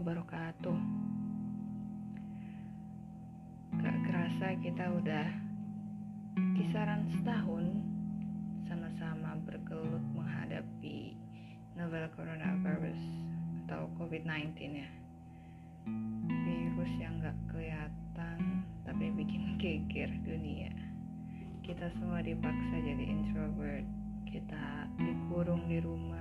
wabarakatuh. Gak kerasa kita udah kisaran setahun sama-sama bergelut menghadapi novel coronavirus atau COVID-19 ya. Virus yang gak kelihatan tapi bikin geger dunia. Kita semua dipaksa jadi introvert. Kita dikurung di rumah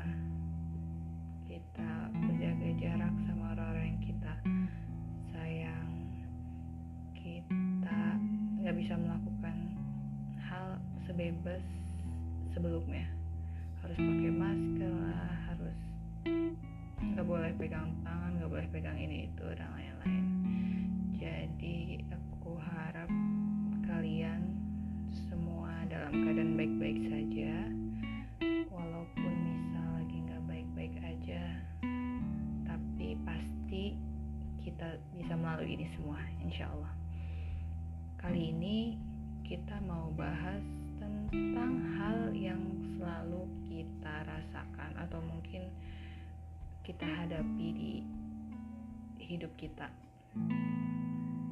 melalui ini semua insya Allah. Kali ini kita mau bahas tentang hal yang selalu kita rasakan atau mungkin kita hadapi di hidup kita.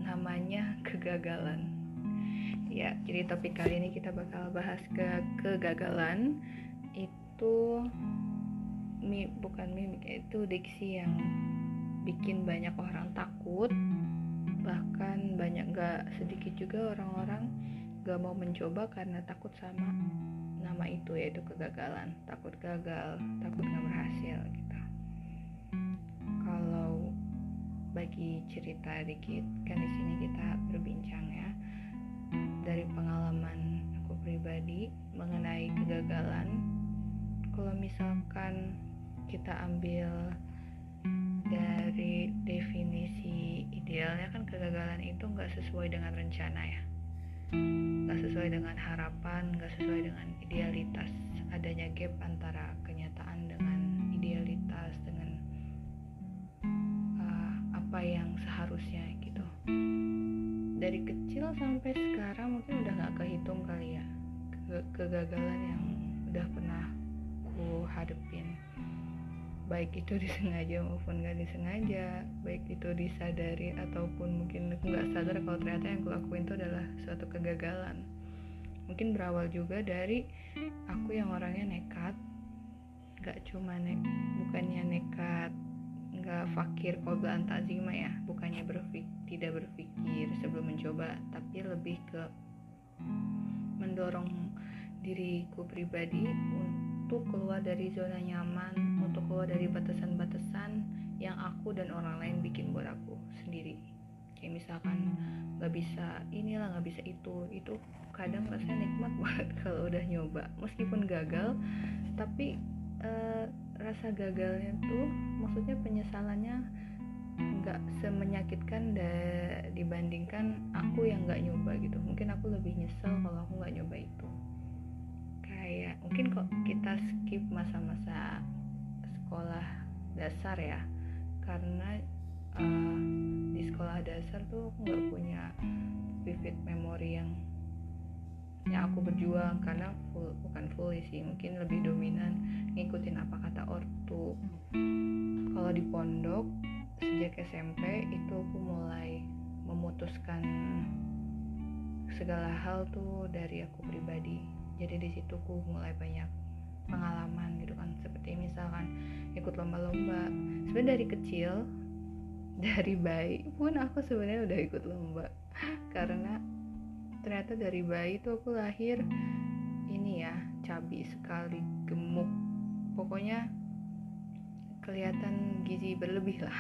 Namanya kegagalan. Ya jadi topik kali ini kita bakal bahas ke kegagalan. Itu mi bukan mimik itu diksi yang bikin banyak orang takut bahkan banyak gak sedikit juga orang-orang gak mau mencoba karena takut sama nama itu yaitu kegagalan. Takut gagal takut gak berhasil gitu. Kalau bagi cerita dikit kan di sini kita berbincang ya dari pengalaman aku pribadi mengenai kegagalan. Kalau misalkan kita ambil idealnya kan kegagalan itu nggak sesuai dengan rencana ya. Nggak sesuai dengan harapan nggak sesuai dengan idealitas. Adanya gap antara kenyataan dengan idealitas dengan uh, apa yang seharusnya gitu. Dari kecil sampai sekarang mungkin udah nggak kehitung kali ya ke kegagalan yang udah pernah ku hadepin baik itu disengaja maupun nggak disengaja baik itu disadari ataupun mungkin nggak sadar kalau ternyata yang kulakuin itu adalah suatu kegagalan. Mungkin berawal juga dari aku yang orangnya nekat nggak cuma nek bukannya nekat nggak fakir qobla antazima ya bukannya berfik tidak berpikir sebelum mencoba tapi lebih ke mendorong diriku pribadi untuk keluar dari zona nyaman, untuk keluar dari batasan-batasan yang aku dan orang lain bikin buat aku sendiri. Kayak misalkan nggak bisa inilah nggak bisa itu, itu kadang rasanya nikmat banget kalau udah nyoba, meskipun gagal, tapi uh, rasa gagalnya tuh, maksudnya penyesalannya nggak semenyakitkan dibandingkan aku yang nggak nyoba gitu. Mungkin aku lebih nyesel kalau aku nggak nyoba itu kayak mungkin kok kita skip masa-masa sekolah dasar ya. Karena uh, di sekolah dasar tuh aku nggak punya vivid memory yang yang aku berjuang. Karena full bukan full sih mungkin lebih dominan ngikutin apa kata ortu. Kalau di pondok sejak SMP itu aku mulai memutuskan segala hal tuh dari aku pribadi jadi di situ ku mulai banyak pengalaman gitu kan. Seperti misalkan ikut lomba-lomba. Sebenarnya dari kecil dari bayi pun aku sebenarnya udah ikut lomba. Karena ternyata dari bayi tuh aku lahir ini ya cabi sekali gemuk. Pokoknya kelihatan gizi berlebih lah.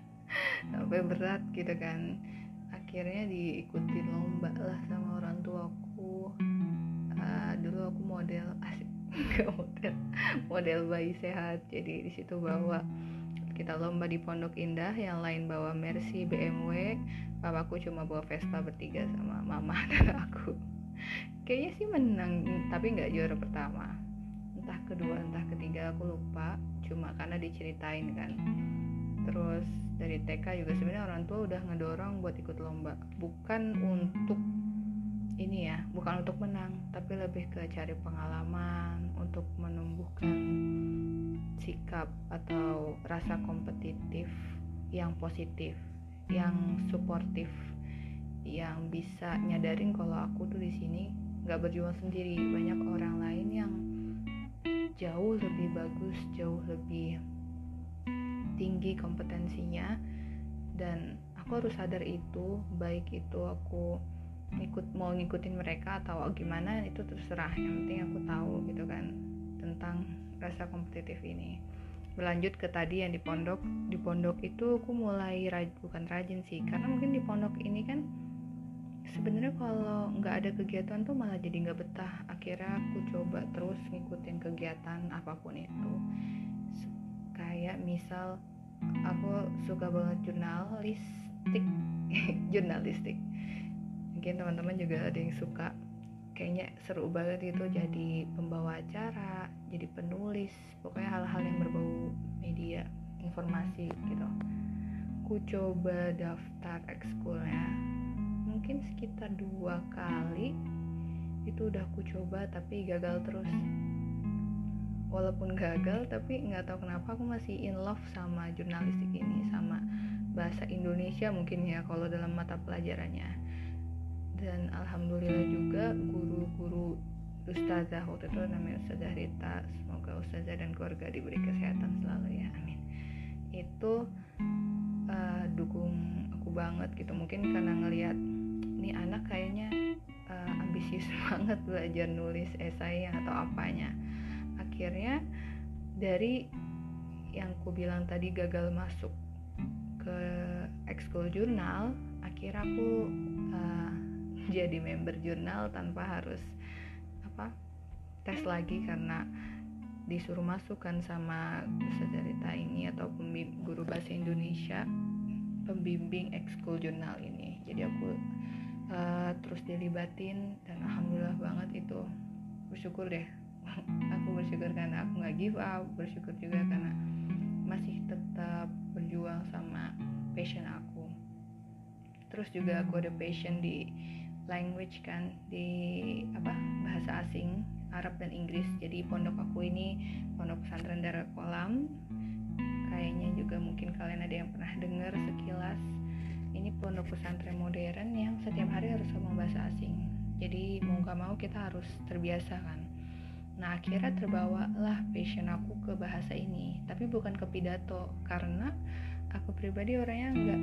Sampai berat gitu kan. Akhirnya diikuti lomba lah sama orang tuaku dulu aku model asik model. Model bayi sehat jadi di situ bawa. Kita lomba di Pondok Indah yang lain bawa Mercy BMW papaku cuma bawa Vespa bertiga sama mama dan aku. Kayaknya sih menang tapi nggak juara pertama. Entah kedua entah ketiga aku lupa. Cuma karena diceritain kan. Terus dari TK juga sebenarnya orang tua udah ngedorong buat ikut lomba. Bukan untuk ini ya bukan untuk menang tapi lebih ke cari pengalaman untuk menumbuhkan sikap atau rasa kompetitif yang positif yang suportif yang bisa nyadarin kalau aku tuh di sini nggak berjuang sendiri. Banyak orang lain yang jauh lebih bagus jauh lebih tinggi kompetensinya dan aku harus sadar itu baik itu aku ikut mau ngikutin mereka atau gimana itu terserah. Yang penting aku tahu gitu kan tentang rasa kompetitif ini. Berlanjut ke tadi yang di pondok. Di pondok itu aku mulai raj, bukan rajin sih karena mungkin di pondok ini kan sebenarnya kalau nggak ada kegiatan tuh malah jadi nggak betah. Akhirnya aku coba terus ngikutin kegiatan apa pun itu. Kayak misal aku suka banget jurnalistik. Jurnalistik mungkin teman-teman juga ada yang suka. Kayaknya seru banget itu jadi pembawa acara jadi penulis pokoknya hal-hal yang berbau media informasi gitu. Aku coba daftar ekskulnya mungkin sekitar dua kali itu udah aku coba tapi gagal terus. Walaupun gagal tapi nggak tahu kenapa aku masih in love sama jurnalistik ini sama bahasa Indonesia mungkin ya kalau dalam mata pelajarannya dan alhamdulillah juga guru-guru ustazah waktu itu namanya ustazah Rita. Semoga ustazah dan keluarga diberi kesehatan selalu ya amin. Itu uh, dukung aku banget gitu. Mungkin karena ngelihat ini anak kayaknya uh, ambisius banget belajar nulis esai atau apanya. Akhirnya dari yang ku bilang tadi gagal masuk ke ekskul jurnal akhirnya aku uh, jadi member jurnal tanpa harus apa tes lagi karena disuruh masuk kan sama cerita ini atau guru bahasa Indonesia pembimbing ekskul jurnal ini. Jadi aku uh, terus dilibatin dan alhamdulillah banget itu. Bersyukur deh. Aku bersyukur karena aku nggak give up. Bersyukur juga karena masih tetap berjuang sama passion aku. Terus juga aku ada passion di language kan di apa bahasa asing Arab dan Inggris. Jadi pondok aku ini pondok pesantren Darul Kolam. Kayaknya juga mungkin kalian ada yang pernah dengar sekilas. Ini pondok pesantren modern yang setiap hari harus ngomong bahasa asing. Jadi mau gak mau kita harus terbiasa kan. Nah akhirnya terbawalah passion aku ke bahasa ini. Tapi bukan ke pidato karena aku pribadi orangnya nggak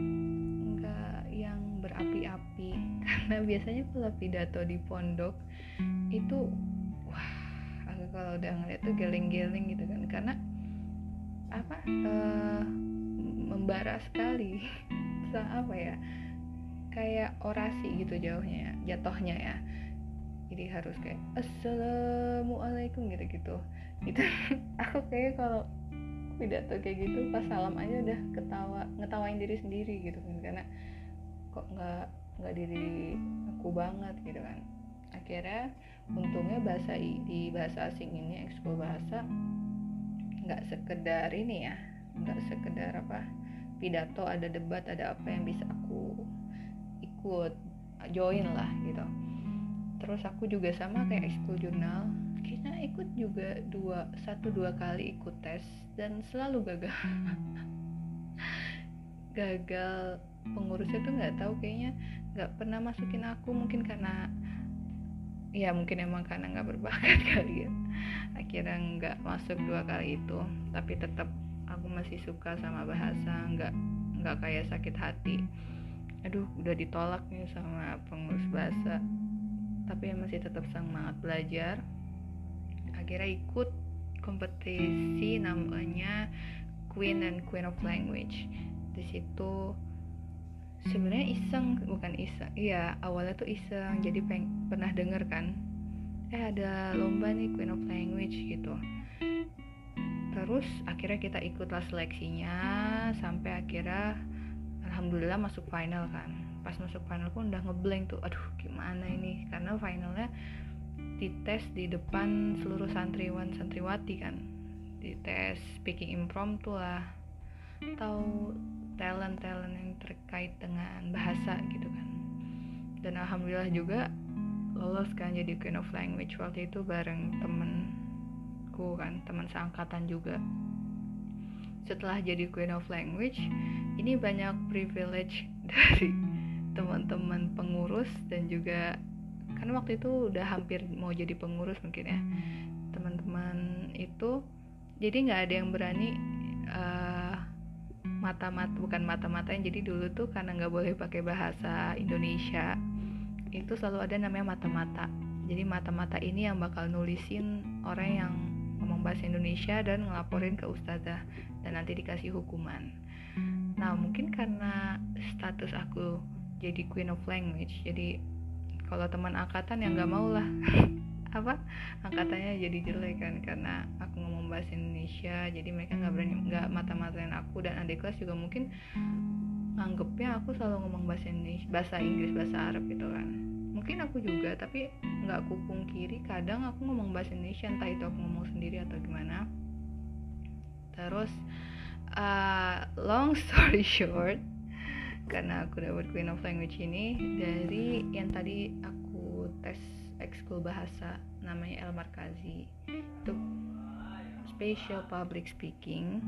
nggak yang berapi-api karena biasanya kalau pidato di pondok itu wah aku kalau udah ngeliat tuh geleng-geleng gitu kan. Karena apa uh, membara sekali. Apa ya kayak orasi gitu jauhnya ya, jatohnya ya. Jadi harus kayak assalamualaikum gitu gitu gitu. Aku kayak kalau pidato kayak gitu pas salam aja udah ketawa ngetawain diri sendiri gitu kan. Karena kok nggak nggak diri aku banget gitu kan. Akhirnya untungnya bahasa di bahasa asing ini ekskul bahasa nggak sekedar ini ya nggak sekedar apa pidato ada debat ada apa yang bisa aku ikut join lah gitu. Terus aku juga sama kayak ekskul jurnal kita ikut juga dua satu dua kali ikut tes dan selalu gagal. Gagal pengurusnya tuh nggak tahu kayaknya nggak pernah masukin aku mungkin karena ya mungkin emang karena nggak berbakat kali ya. Akhirnya nggak masuk dua kali itu tapi tetap aku masih suka sama bahasa nggak nggak kayak sakit hati. Aduh udah ditolak nih sama pengurus bahasa. Tapi masih tetap semangat belajar. Akhirnya ikut kompetisi namanya Queen and Queen of Language. Di situ sebenarnya iseng bukan iseng. Iya awalnya tuh iseng jadi peng pernah denger kan? Eh ada lomba nih Queen of Language gitu. Terus akhirnya kita ikutlah seleksinya sampai akhirnya alhamdulillah masuk final kan. Pas masuk final pun udah ngeblank tuh aduh gimana ini? Karena finalnya dites di depan seluruh santriwan santriwati kan. Dites speaking impromptu lah. Atau talent-talent yang terkait dengan bahasa gitu kan. Dan alhamdulillah juga lolos kan jadi Queen of Language. Waktu itu bareng temenku kan teman seangkatan juga. Setelah jadi Queen of Language ini banyak privilege dari teman-teman pengurus dan juga kan waktu itu udah hampir mau jadi pengurus mungkin ya teman-teman itu. Jadi nggak ada yang berani uh, mata-mata bukan mata-matain jadi dulu tuh karena nggak boleh pakai bahasa Indonesia itu selalu ada namanya mata-mata. Jadi mata-mata ini yang bakal nulisin orang yang ngomong bahasa Indonesia dan ngelaporin ke ustazah dan nanti dikasih hukuman. Nah mungkin karena status aku jadi queen of language jadi kalau teman angkatan yang nggak mau lah. Apa? Angkatannya jadi jelek kan karena aku ngomong bahasa Indonesia jadi mereka nggak berani nggak mata-matain aku dan adik kelas juga mungkin nganggepnya aku selalu ngomong bahasa Indonesia bahasa Inggris bahasa Arab gitu kan. Mungkin aku juga tapi nggak aku pungkiri kadang aku ngomong bahasa Indonesia entah itu aku ngomong sendiri atau gimana. Terus uh, long story short karena aku dapat Queen of Language ini dari yang tadi aku tes ekskul bahasa namanya El Markazi itu special public speaking.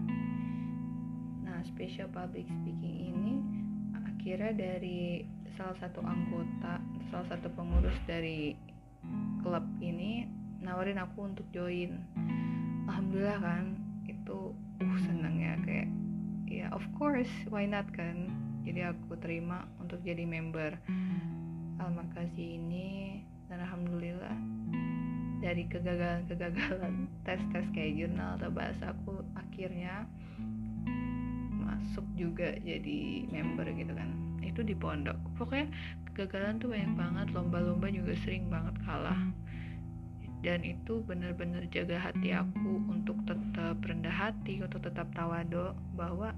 Nah special public speaking ini akhirnya dari salah satu anggota salah satu pengurus dari klub ini nawarin aku untuk join. Alhamdulillah kan itu uh seneng ya kayak ya of course why not kan? Jadi aku terima untuk jadi member. Al ini dan alhamdulillah dari kegagalan-kegagalan tes-tes kayak jurnal atau bahasa aku akhirnya masuk juga jadi member gitu kan. Itu di pondok. Pokoknya kegagalan tuh banyak banget lomba-lomba juga sering banget kalah. Dan itu benar-benar jaga hati aku untuk tetap rendah hati untuk tetap tawado bahwa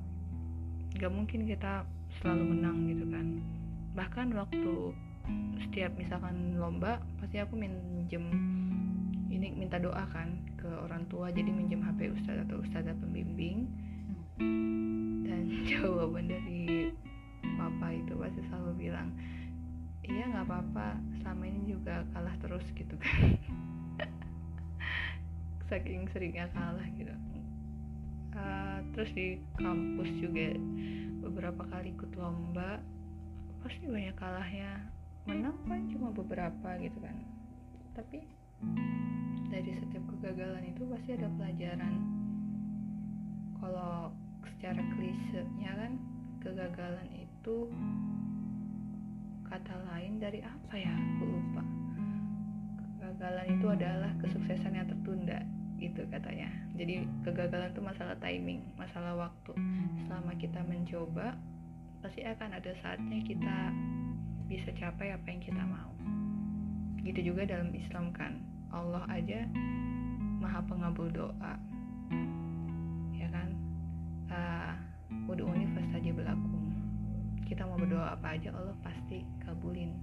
gak mungkin kita selalu menang gitu kan. Bahkan waktu setiap misalkan lomba pasti aku minjem ini minta doa kan ke orang tua. Jadi minjem HP ustadz atau ustadzah pembimbing. Dan jawaban dari papa itu pasti selalu bilang iya nggak apa-apa. Selama ini juga kalah terus gitu kan. Saking seringnya kalah gitu. Uh, terus di kampus juga beberapa kali ikut lomba pasti banyak kalahnya menang kan cuma beberapa gitu kan. Tapi dari setiap kegagalan itu pasti ada pelajaran. Kalau secara klisenya kan kegagalan itu kata lain dari apa ya? Aku lupa. Kegagalan itu adalah kesuksesan yang tertunda gitu katanya. Jadi kegagalan itu masalah timing masalah waktu. Selama kita mencoba pasti akan ada saatnya kita bisa capai apa yang kita mau. Gitu juga dalam Islam kan. Allah aja maha pengabul doa. Ya kan? Uh, udhuni fastajib belakum kita mau berdoa apa aja Allah pasti kabulin.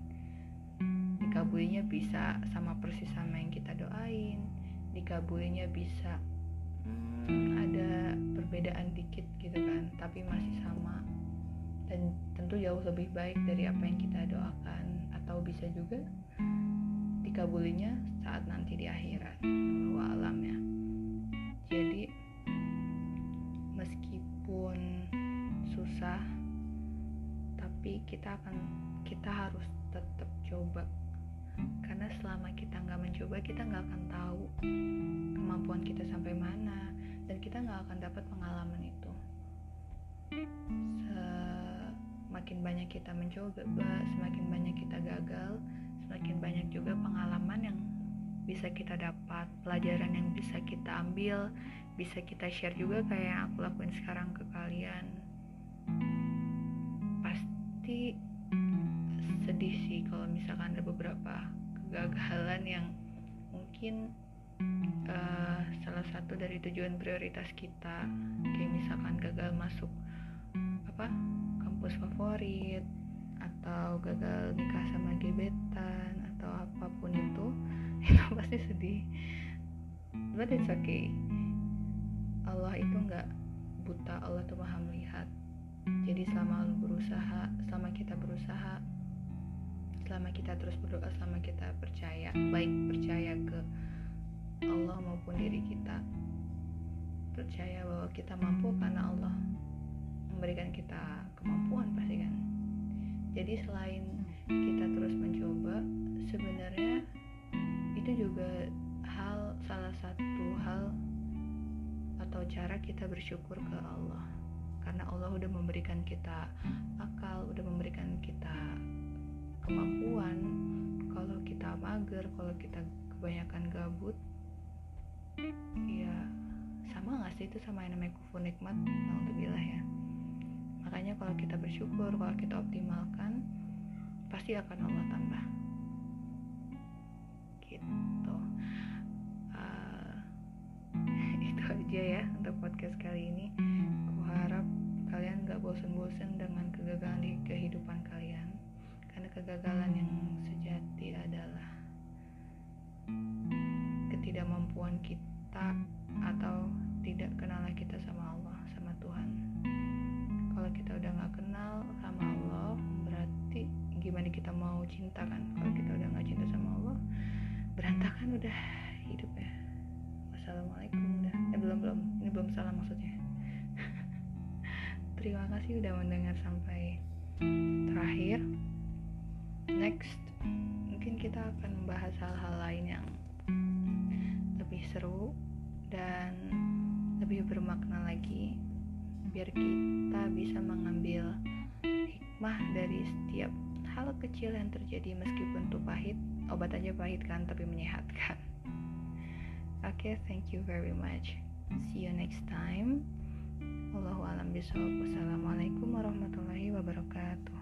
Dikabulinya bisa sama persis sama yang kita doain. Dikabulinya bisa hmm, ada perbedaan dikit gitu kan. Tapi masih sama dan tentu jauh lebih baik dari apa yang kita doakan atau bisa juga dikabulinya saat nanti di akhirat bahwa alam ya. Jadi meskipun susah tapi kita akan kita harus tetap coba. Karena selama kita nggak mencoba kita nggak akan tahu kemampuan kita sampai mana dan kita nggak akan dapat pengalaman itu semakin banyak kita mencoba semakin banyak kita gagal semakin banyak juga pengalaman yang bisa kita dapat pelajaran yang bisa kita ambil bisa kita share juga kayak yang aku lakuin sekarang ke kalian. Pasti sedih sih kalau misalkan ada beberapa kegagalan yang mungkin uh, salah satu dari tujuan prioritas kita. Kayak misalkan gagal masuk apa kampus favorit atau gagal nikah sama gebetan atau apa pun itu itu pasti sedih. But it's okay. Allah itu nggak buta Allah tuh maha melihat. Jadi selama lu berusaha selama kita berusaha selama kita terus berdoa selama kita percaya baik percaya ke Allah maupun diri kita percaya bahwa kita mampu karena Allah memberikan kita kemampuan pasti kan. Jadi selain kita terus mencoba sebenarnya itu juga hal salah satu hal atau cara kita bersyukur ke Allah. Karena Allah udah memberikan kita akal udah memberikan kita kemampuan. Kalau kita mager kalau kita kebanyakan gabut ya sama gak sih itu sama yang namanya kufu nikmat? Bilah ya makanya kalau kita bersyukur kalau kita optimalkan pasti akan Allah tambah. Gitu. Uh, itu aja ya untuk podcast kali ini. Aku harap kalian gak bosen-bosen dengan kegagalan di kehidupan kalian karena kegagalan yang sejati adalah ketidakmampuan kita atau tidak kenalnya kita sama Allah sama Tuhan kita udah nggak kenal sama Allah berarti gimana kita mau cinta kan? Kalau kita udah nggak cinta sama Allah berantakan udah hidupnya wassalamualaikum udah. Eh belum belum. Ini belum salah maksudnya. Terima kasih udah mendengar sampai terakhir. Next mungkin kita akan membahas hal-hal lain yang lebih seru dan lebih bermakna lagi biar kita bisa mengambil hikmah dari setiap hal kecil yang terjadi meskipun itu pahit. Obat aja pahit kan tapi menyehatkan. Oke okay, thank you very much. See you next time. Allahu alam bisawab. Wassalamualaikum warahmatullahi wabarakatuh